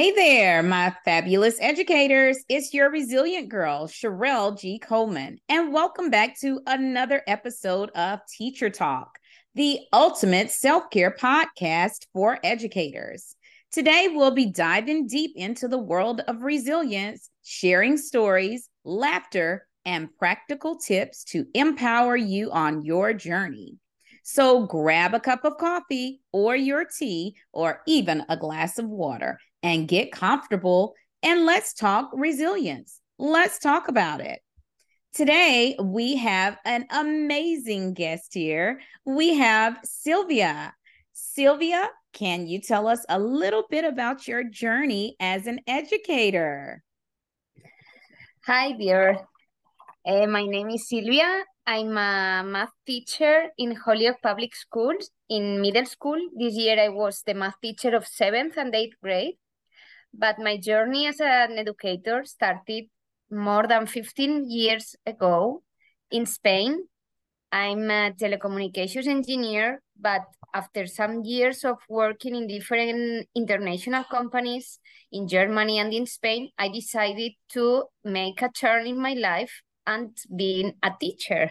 Hey there, my fabulous educators. It's your resilient girl, Charell G. Coleman, and welcome back to another episode of Teacher Talk, the ultimate self care podcast for educators. Today, we'll be diving deep into the world of resilience, sharing stories, laughter, and practical tips to empower you on your journey. So grab a cup of coffee or your tea or even a glass of water and get comfortable and let's talk resilience. Let's talk about it. Today, we have an amazing guest here. We have Sylvia. Sylvia, can you tell us a little bit about your journey as an educator? Hi, dear. Uh, my name is Sylvia. I'm a math teacher in Holyoke Public Schools in middle school. This year I was the math teacher of seventh and eighth grade. But my journey as an educator started more than 15 years ago in Spain. I'm a telecommunications engineer, but after some years of working in different international companies in Germany and in Spain, I decided to make a turn in my life and being a teacher.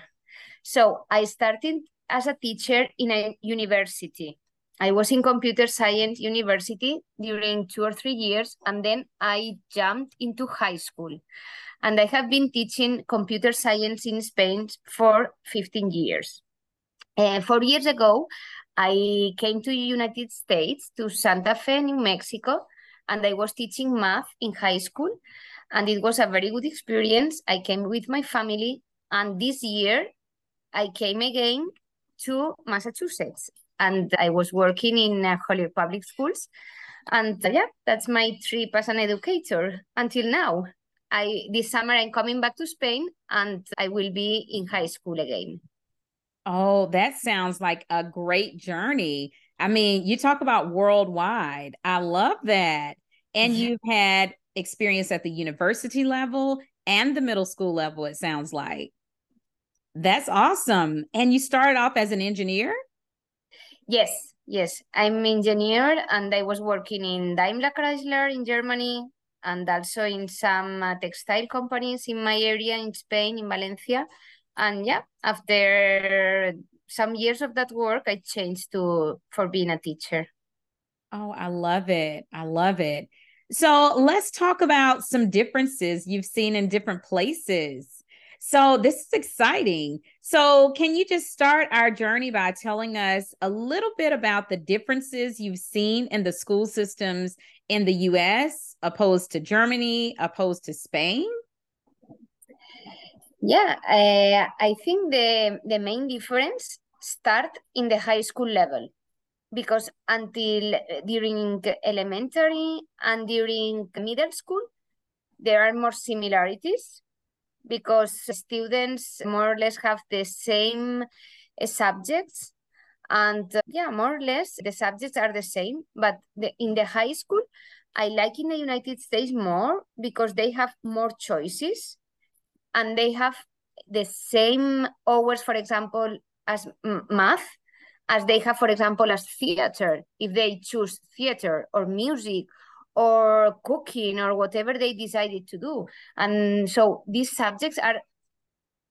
So I started as a teacher in a university. I was in computer science university during two or three years, and then I jumped into high school. And I have been teaching computer science in Spain for 15 years. Uh, four years ago, I came to the United States, to Santa Fe, New Mexico, and I was teaching math in high school and it was a very good experience. I came with my family, and this year I came again to Massachusetts, and I was working in uh, Holyoke Public Schools. And uh, yeah, that's my trip as an educator until now. I this summer I'm coming back to Spain, and I will be in high school again. Oh, that sounds like a great journey. I mean, you talk about worldwide. I love that. And you've had experience at the university level and the middle school level, it sounds like. That's awesome. And you started off as an engineer? Yes, yes. I'm engineer and I was working in Daimler Chrysler in Germany and also in some uh, textile companies in my area in Spain, in Valencia. And yeah, after some years of that work, I changed to for being a teacher. Oh, I love it. I love it. So let's talk about some differences you've seen in different places. So this is exciting. So can you just start our journey by telling us a little bit about the differences you've seen in the school systems in the US opposed to Germany, opposed to Spain? Yeah, uh, I think the the main difference start in the high school level because until uh, during elementary and during middle school, there are more similarities because students more or less have the same uh, subjects. And uh, yeah more or less the subjects are the same but the, in the high school i like in the united states more because they have more choices and they have the same hours for example as math as they have, for example, as theater, if they choose theater or music or cooking or whatever they decided to do. And so these subjects are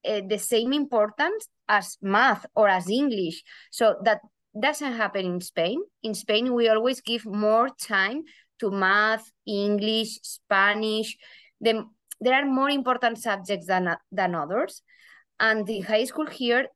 uh, the same importance as math or as English. So that doesn't happen in Spain. In Spain, we always give more time to math, English, Spanish. The, there are more important subjects than, than others. And the high school here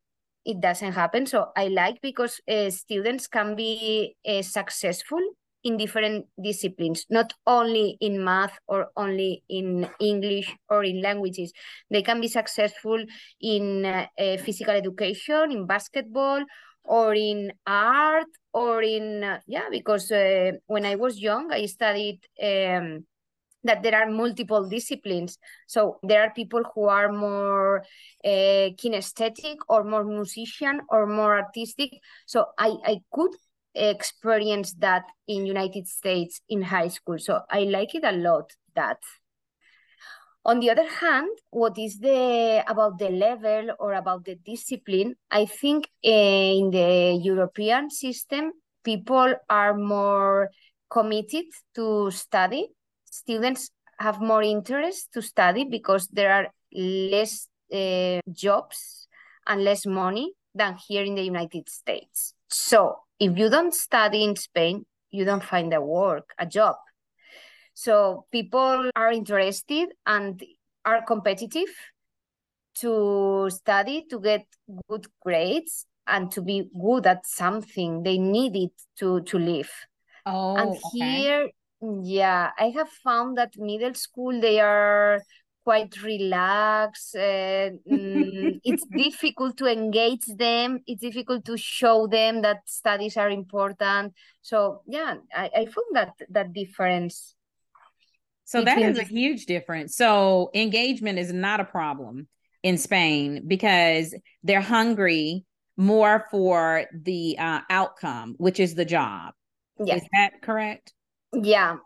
it doesn't happen. So I like because uh, students can be uh, successful in different disciplines, not only in math or only in English or in languages. They can be successful in uh, physical education, in basketball, or in art, or in, uh, yeah, because uh, when I was young, I studied um, that there are multiple disciplines. So there are people who are more uh, kinesthetic or more musician or more artistic. So I, I could experience that in United States in high school. So I like it a lot that. On the other hand, what is the about the level or about the discipline? I think uh, in the European system, people are more committed to study. Students have more interest to study because there are less uh, jobs and less money than here in the United States. So if you don't study in Spain, you don't find a work, a job. So people are interested and are competitive to study to get good grades and to be good at something they need it to to live oh and okay. here yeah i have found that middle school they are quite relaxed uh, it's difficult to engage them it's difficult to show them that studies are important so yeah i, I found that that difference so that is a huge difference so engagement is not a problem in Spain because they're hungry more for the uh, outcome, which is the job. Yes. Is that correct? Yeah.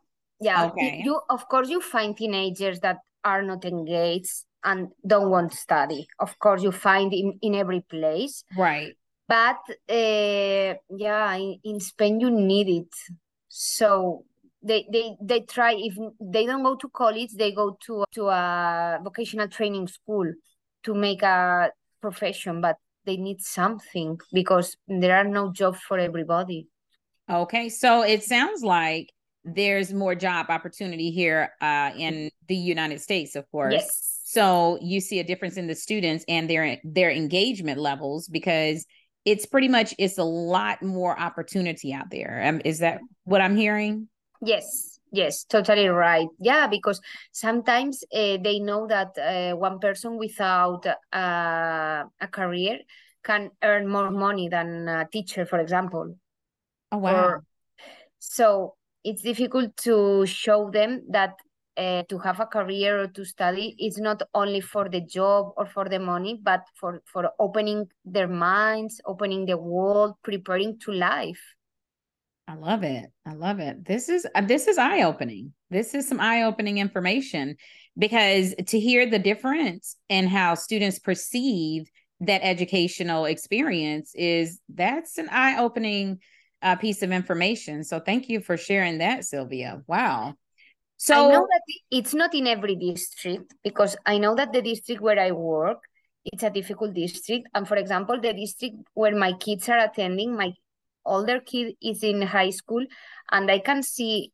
Yeah. Okay. You of course you find teenagers that are not engaged and don't want to study. Of course you find in, in every place. Right. But uh, yeah, in, in Spain you need it. So they they they try if they don't go to college, they go to to a vocational training school to make a profession, but they need something because there are no jobs for everybody. Okay, so it sounds like there's more job opportunity here uh, in the United States, of course. Yes. So you see a difference in the students and their their engagement levels because it's pretty much it's a lot more opportunity out there. Um, is that what I'm hearing? Yes. Yes, totally right. Yeah, because sometimes uh, they know that uh, one person without uh, a career can earn more money than a teacher, for example. Oh, wow. Or, so it's difficult to show them that uh, to have a career or to study is not only for the job or for the money, but for, for opening their minds, opening the world, preparing to life. I love it. I love it. This is uh, this is eye opening. This is some eye opening information because to hear the difference in how students perceive that educational experience is that's an eye opening uh, piece of information. So thank you for sharing that, Sylvia. Wow. So I know that it's not in every district because I know that the district where I work it's a difficult district. And for example, the district where my kids are attending, my older kid is in high school and i can see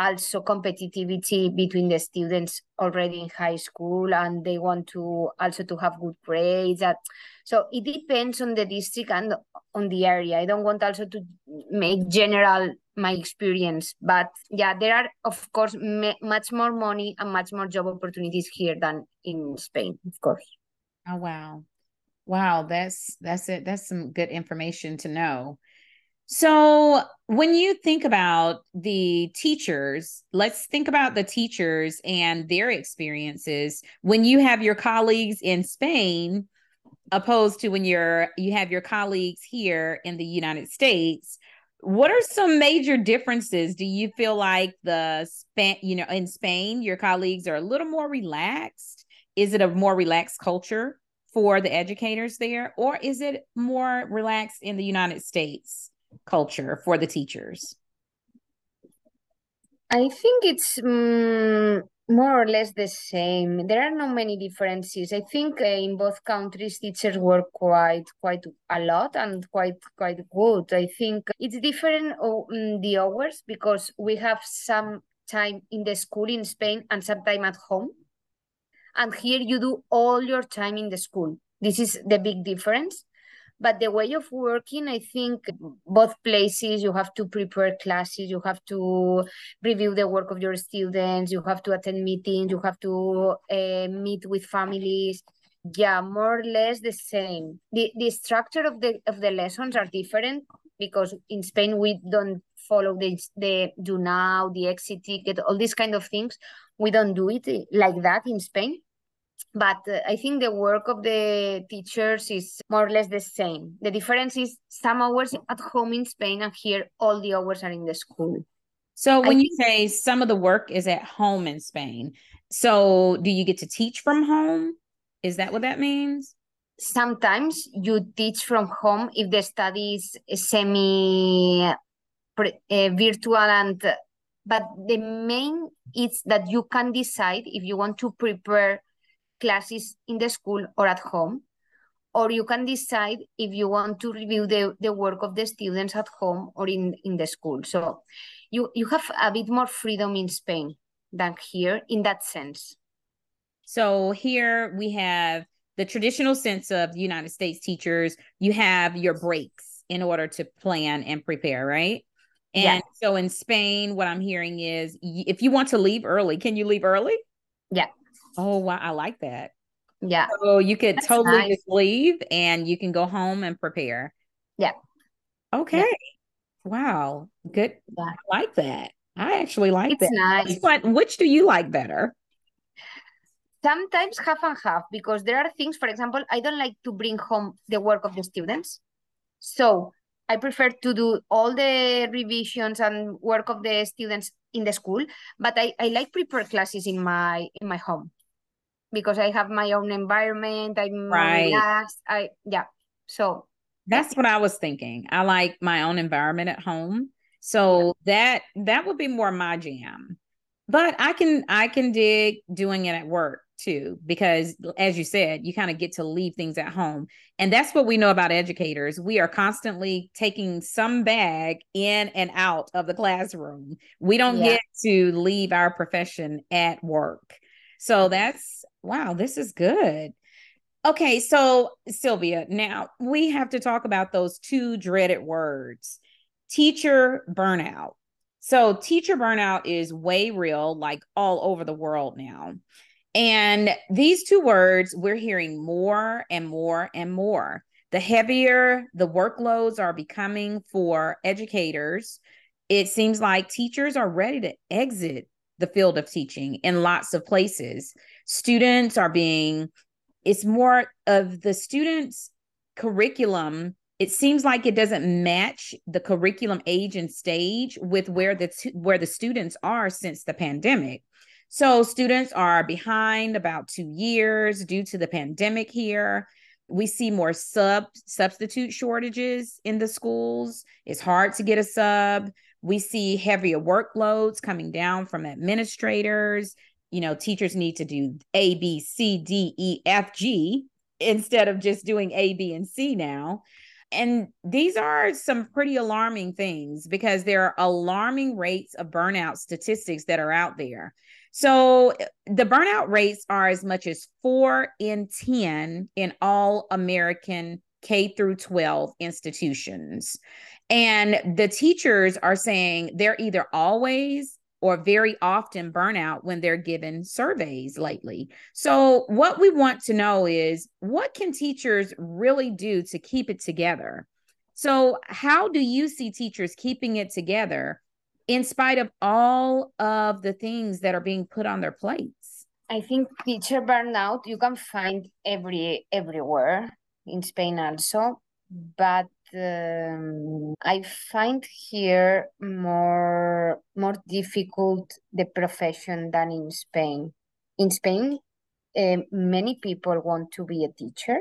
also competitivity between the students already in high school and they want to also to have good grades that so it depends on the district and on the area. I don't want also to make general my experience but yeah there are of course much more money and much more job opportunities here than in spain of course. Oh wow. Wow that's that's it. That's some good information to know so, when you think about the teachers, let's think about the teachers and their experiences when you have your colleagues in Spain opposed to when you're you have your colleagues here in the United States. What are some major differences? Do you feel like the span, you know, in Spain, your colleagues are a little more relaxed? Is it a more relaxed culture for the educators there, or is it more relaxed in the United States? Culture for the teachers? I think it's um, more or less the same. There are not many differences. I think uh, in both countries teachers work quite quite a lot and quite quite good. I think it's different um, the hours because we have some time in the school in Spain and some time at home. And here you do all your time in the school. This is the big difference but the way of working i think both places you have to prepare classes you have to review the work of your students you have to attend meetings you have to uh, meet with families. Yeah more or less the same. The, the structure of the of the lessons are different because in spain we don't follow the the do now the exit ticket all these kind of things. We don't do it like that in spain but uh, I think the work of the teachers is more or less the same. The difference is some hours at home in Spain, and here all the hours are in the school. So when I you say some of the work is at home in Spain, so do you get to teach from home? Is that what that means? Sometimes you teach from home if the study is semi uh, virtual and but the main is that you can decide if you want to prepare classes in the school or at home or you can decide if you want to review the, the work of the students at home or in, in the school. So you, you have a bit more freedom in Spain than here in that sense. So here we have the traditional sense of United States teachers, you have your breaks in order to plan and prepare, right? And yeah. so in Spain, what I'm hearing is if you want to leave early, can you leave early? Yeah. Oh, wow. I like that. Yeah. So you could That's totally nice. just leave and you can go home and prepare. Yeah. Okay. Yeah. Wow. Good. Yeah. I like that. I actually like it's that. nice. But which do you like better? Sometimes half and half because there are things, for example, I don't like to bring home the work of the students. So I prefer to do all the revisions and work of the students in the school, but I, I like prepare classes in my in my home because I have my own environment. I'm right. relaxed. I yeah. So that's what I was thinking. I like my own environment at home. So yeah. that that would be more my jam. But I can I can dig doing it at work too because as you said you kind of get to leave things at home and that's what we know about educators we are constantly taking some bag in and out of the classroom we don't yeah. get to leave our profession at work so mm-hmm. that's wow this is good. Okay so sylvia now we have to talk about those two dreaded words teacher burnout. So teacher burnout is way real like all over the world now. And these two words we're hearing more and more and more. The heavier the workloads are becoming for educators, it seems like teachers are ready to exit the field of teaching in lots of places. Students are being, it's more of the students' curriculum. It seems like it doesn't match the curriculum age and stage with where the where the students are since the pandemic. So students are behind about two years due to the pandemic here. We see more sub substitute shortages in the schools. It's hard to get a sub. We see heavier workloads coming down from administrators. You know, teachers need to do A, B, C, D, E, F, G instead of just doing A, B, and C now. And these are some pretty alarming things because there are alarming rates of burnout statistics that are out there. So the burnout rates are as much as four in 10 in all American K through 12 institutions. And the teachers are saying they're either always or very often burnout when they're given surveys lately. So, what we want to know is what can teachers really do to keep it together? So, how do you see teachers keeping it together in spite of all of the things that are being put on their plates? I think teacher burnout you can find every everywhere in Spain also, but um, I find here more more difficult the profession than in Spain. In Spain, uh, many people want to be a teacher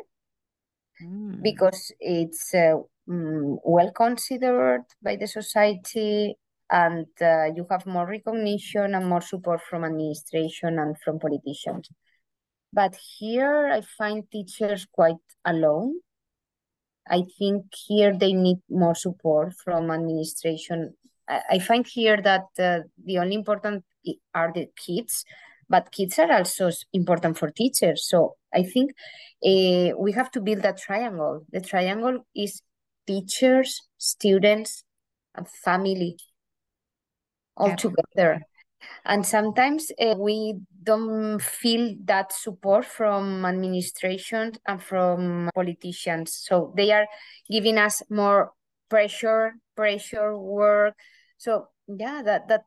mm. because it's uh, well considered by the society and uh, you have more recognition and more support from administration and from politicians. But here I find teachers quite alone. I think here they need more support from administration. I, find here that uh, the only important are the kids, but kids are also important for teachers. So I think uh, we have to build a triangle. The triangle is teachers, students, and family all together and sometimes uh, we don't feel that support from administration and from politicians. So they are giving us more pressure pressure work. So yeah that that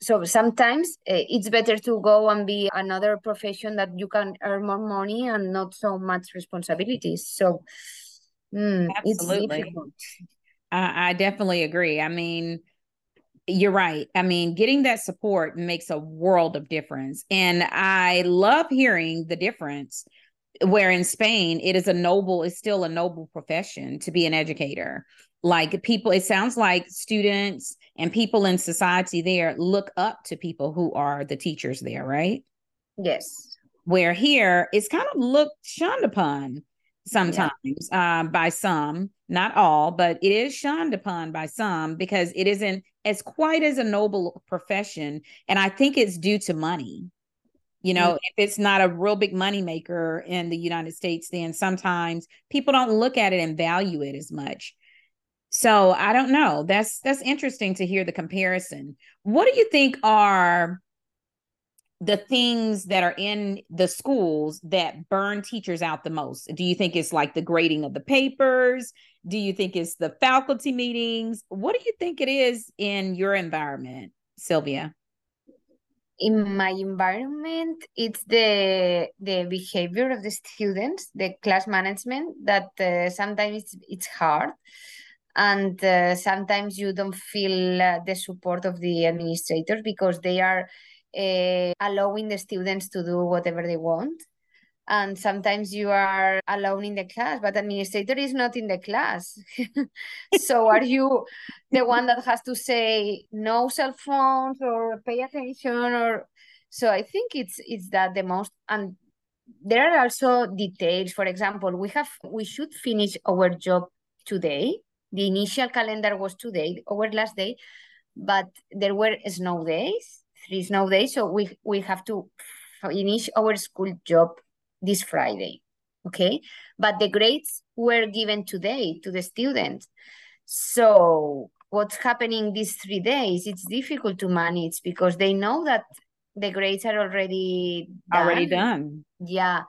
so sometimes uh, it's better to go and be another profession that you can earn more money and not so much responsibilities. So mm, it's difficult. I, I definitely agree. I mean you're right. I mean, getting that support makes a world of difference. And I love hearing the difference where in Spain it is a noble, it's still a noble profession to be an educator. Like people, it sounds like students and people in society there look up to people who are the teachers there, right? Yes. Where here it's kind of looked shunned upon sometimes yeah. um, by some, not all, but it is shunned upon by some because it isn't as quite as a noble profession. And I think it's due to money. You know, mm-hmm. if it's not a real big money maker in the United States, then sometimes people don't look at it and value it as much. So I don't know. That's that's interesting to hear the comparison. What do you think are the things that are in the schools that burn teachers out the most? Do you think it's like the grading of the papers? Do you think it's the faculty meetings? What do you think it is in your environment, Sylvia? In my environment, it's the the behavior of the students, the class management that uh, sometimes it's, it's hard and uh, sometimes you don't feel uh, the support of the administrators because they are uh, allowing the students to do whatever they want. And sometimes you are alone in the class but administrator is not in the class. So are you the one that has to say no cell phones or pay attention or so i think it's it's that the most and there are also details. For example we have we should finish our job today. The initial calendar was today our last day but there were snow days three snow days, so we we have to finish our school job this Friday. Okay, but the grades were given today to the students. So what's happening these three days? It's difficult to manage because they know that the grades are already done. already done. Yeah.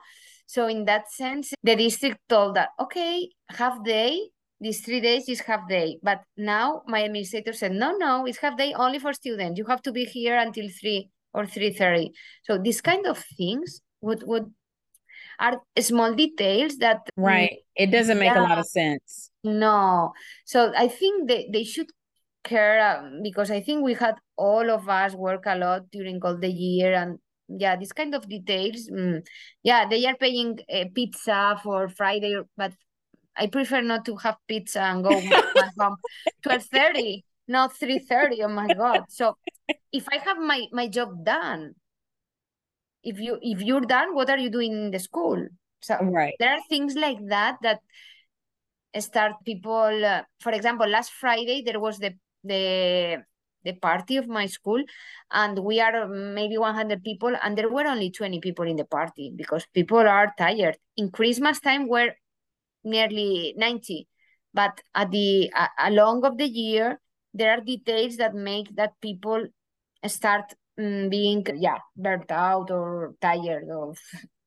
So in that sense, the district told that okay, half day these three days is half day. But now my administrator said, no, no, it's half day only for students. You have to be here until 3 or 3.30. So these kind of things would, would are small details that... Right. It doesn't make yeah, a lot of sense. No. So I think they, they should care um, because I think we had all of us work a lot during all the year and yeah, these kind of details. Mm, yeah, they are paying a pizza for Friday, but I prefer not to have pizza and go home twelve thirty, not three thirty. Oh my god! So if I have my my job done, if you if you're done, what are you doing in the school? So right. there are things like that that start people. Uh, for example, last Friday there was the the the party of my school and we are maybe 100 people and there were only 20 people in the party because people are tired in christmas time where nearly 90 but at the uh, along of the year there are details that make that people start um, being yeah burnt out or tired of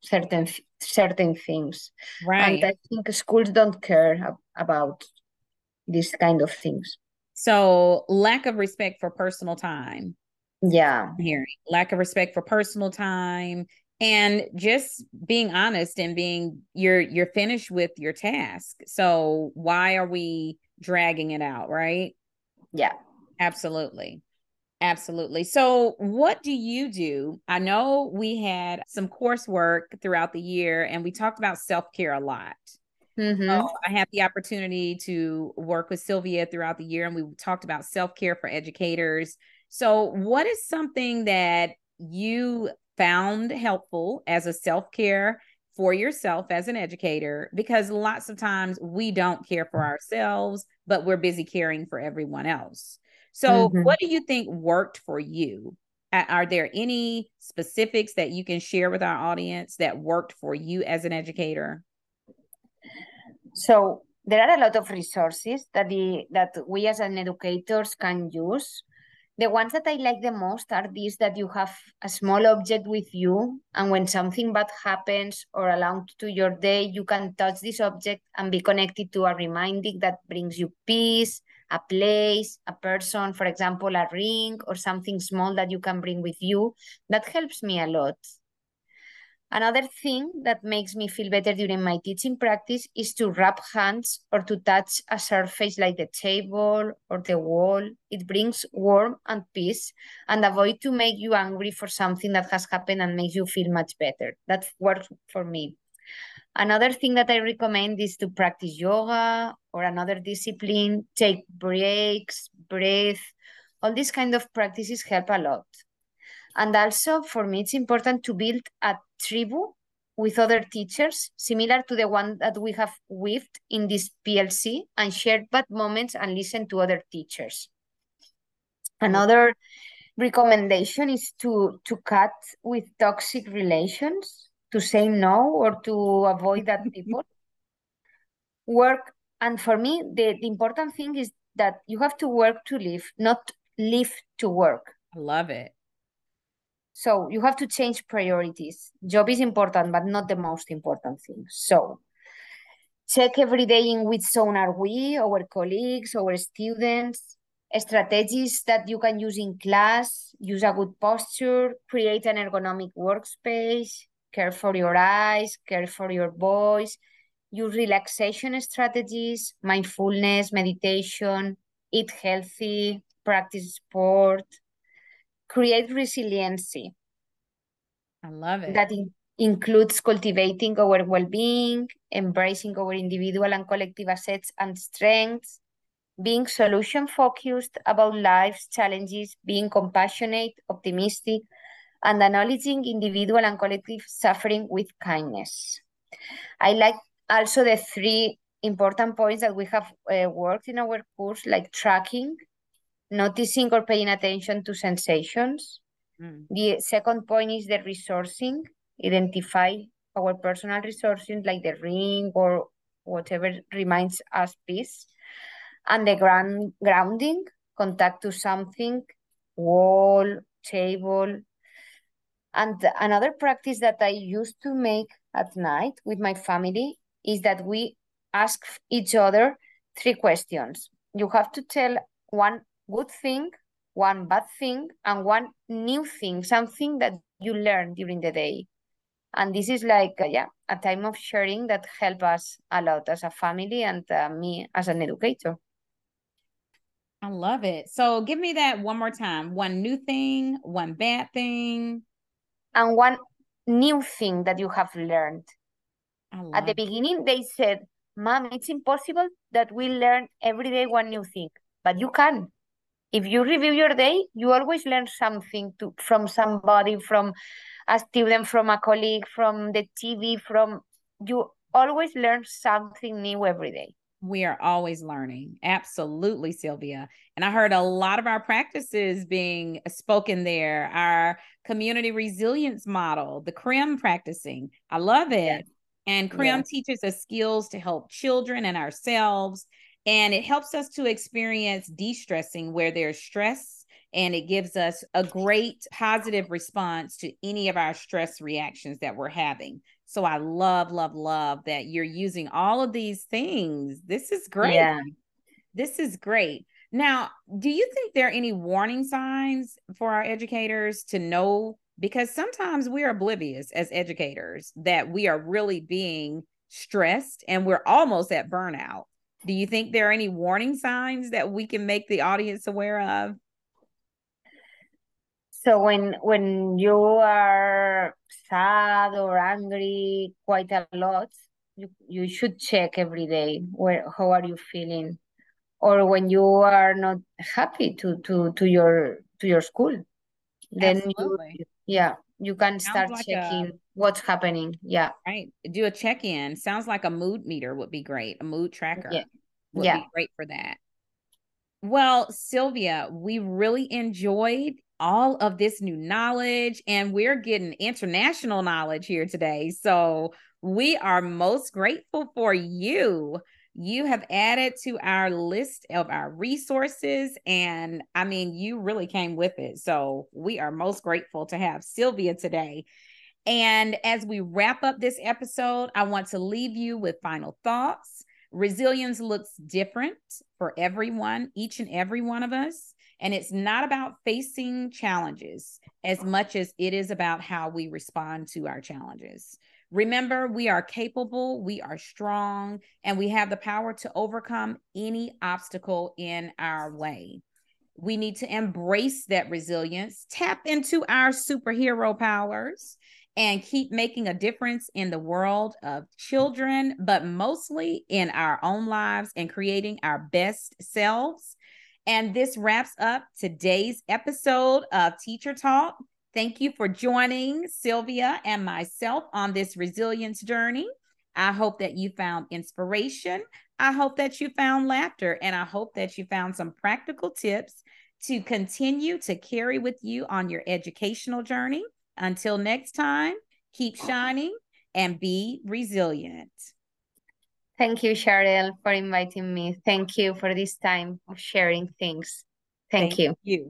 certain certain things. Right and i think schools don't care about these kind of things. So lack of respect for personal time. Yeah. Hearing. Lack of respect for personal time and just being honest and being you're you're finished with your task. So why are we dragging it out? Right? Yeah. Absolutely. Absolutely. So what do you do? I know we had some coursework throughout the year and we talked about self-care a lot. Mm-hmm. so i had the opportunity to work with sylvia throughout the year and we talked about self-care for educators. So what is something that you found helpful as a self care for yourself as an educator because lots of times we don't care for ourselves, but we're busy caring for everyone else. So, mm-hmm. what do you think worked for you? Are there any specifics that you can share with our audience that worked for you as an educator? So, there are a lot of resources that the that we as an educators can use the ones that I like the most are these that you have a small object with you, and when something bad happens or along to your day, you can touch this object and be connected to a reminding that brings you peace, a place, a person, for example, a ring or something small that you can bring with you. That helps me a lot. Another thing that makes me feel better during my teaching practice is to rub hands or to touch a surface like the table or the wall. It brings warmth and peace and avoid to make you angry for something that has happened and makes you feel much better. That works for me. Another thing that I recommend is to practice yoga or another discipline, take breaks, breathe. All these kind of practices help a lot. And also for me, it's important to build a tribu with other teachers, similar to the one that we have weaved in this PLC and shared bad moments and listen to other teachers. Another recommendation is to, to cut with toxic relations, to say no or to avoid that people. Work, and for me, the, the important thing is that you have to work to live, not live to work. I love it. So you have to change priorities. Job is important, but not the most important thing. So check every day in which zone are we, our colleagues, our students, strategies that you can use in class, use a good posture, create an ergonomic workspace, care for your eyes, care for your voice, use relaxation strategies, mindfulness, meditation, eat healthy, practice sport, create resiliency. I love it. That in, includes cultivating our well-being, embracing our individual and collective assets and strengths, being solution focused about life's challenges, being compassionate, optimistic, and acknowledging individual and collective suffering with kindness. I like also the three important points that we have uh, worked in our course, like tracking, noticing or paying attention to sensations. Mm. The second point is the resourcing, identify our personal resources like the ring or whatever reminds us peace. And the ground, grounding, contact to something, wall, table. And another practice that I used to make at night with my family is that we ask each other three questions. You have to tell one good thing, one bad thing, and one new thing, something that you learn during the day. And this is like, uh, yeah, a time of sharing that help us a lot as a family and uh, me as an educator. I love it. So give me that one more time. One new thing, one bad thing. And one new thing that you have learned. At the beginning, they said, Mom, it's impossible that we learn every day one new thing, but you can if you review your day, you always learn something to, from somebody, from a student, from a colleague, from the TV, from you always learn something new every day. We are always learning. Absolutely, Sylvia. And I heard a lot of our practices being spoken there. Our community resilience model, the CREM practicing. I love it. Yes. And CREM yes. teaches us skills to help children and ourselves and it helps us to experience de stressing where there's stress. And it gives us a great positive response to any of our stress reactions that we're having. So I love, love, love that you're using all of these things. This is great. Yeah. This is great. Now, do you think there are any warning signs for our educators to know? Because sometimes we are oblivious as educators that we are really being stressed and we're almost at burnout. Do you think there are any warning signs that we can make the audience aware of? So when when you are sad or angry quite a lot, you, you should check every day where how are you feeling, or when you are not happy to to to your to your school, then Absolutely. you yeah you can start like checking a, what's happening. Yeah. Right. Do a check in. Sounds like a mood meter would be great. A mood tracker yeah. would yeah. be great for that. Well, Sylvia, we really enjoyed all of this new knowledge, and we're getting international knowledge here today. So we are most grateful for you you have added to our list of our resources. And I mean, you really came with it. So we are most grateful to have Sylvia today. And as we wrap up this episode, I want to leave you with final thoughts. Resilience looks different for everyone, each and every one of us. And it's not about facing challenges as much as it is about how we respond to our challenges. Remember, we are capable, we are strong, and we have the power to overcome any obstacle in our way. We need to embrace that resilience, tap into our superhero powers, and keep making a difference in the world of children, but mostly in our own lives and creating our best selves. And this wraps up today's episode of Teacher Talk. Thank you for joining Sylvia and myself on this resilience journey. I hope that you found inspiration. I hope that you found laughter, and I hope that you found some practical tips to continue to carry with you on your educational journey. Until next time, keep shining and be resilient. Thank you, Cheryl, for inviting me. Thank you for this time of sharing things. Thank, Thank you. you.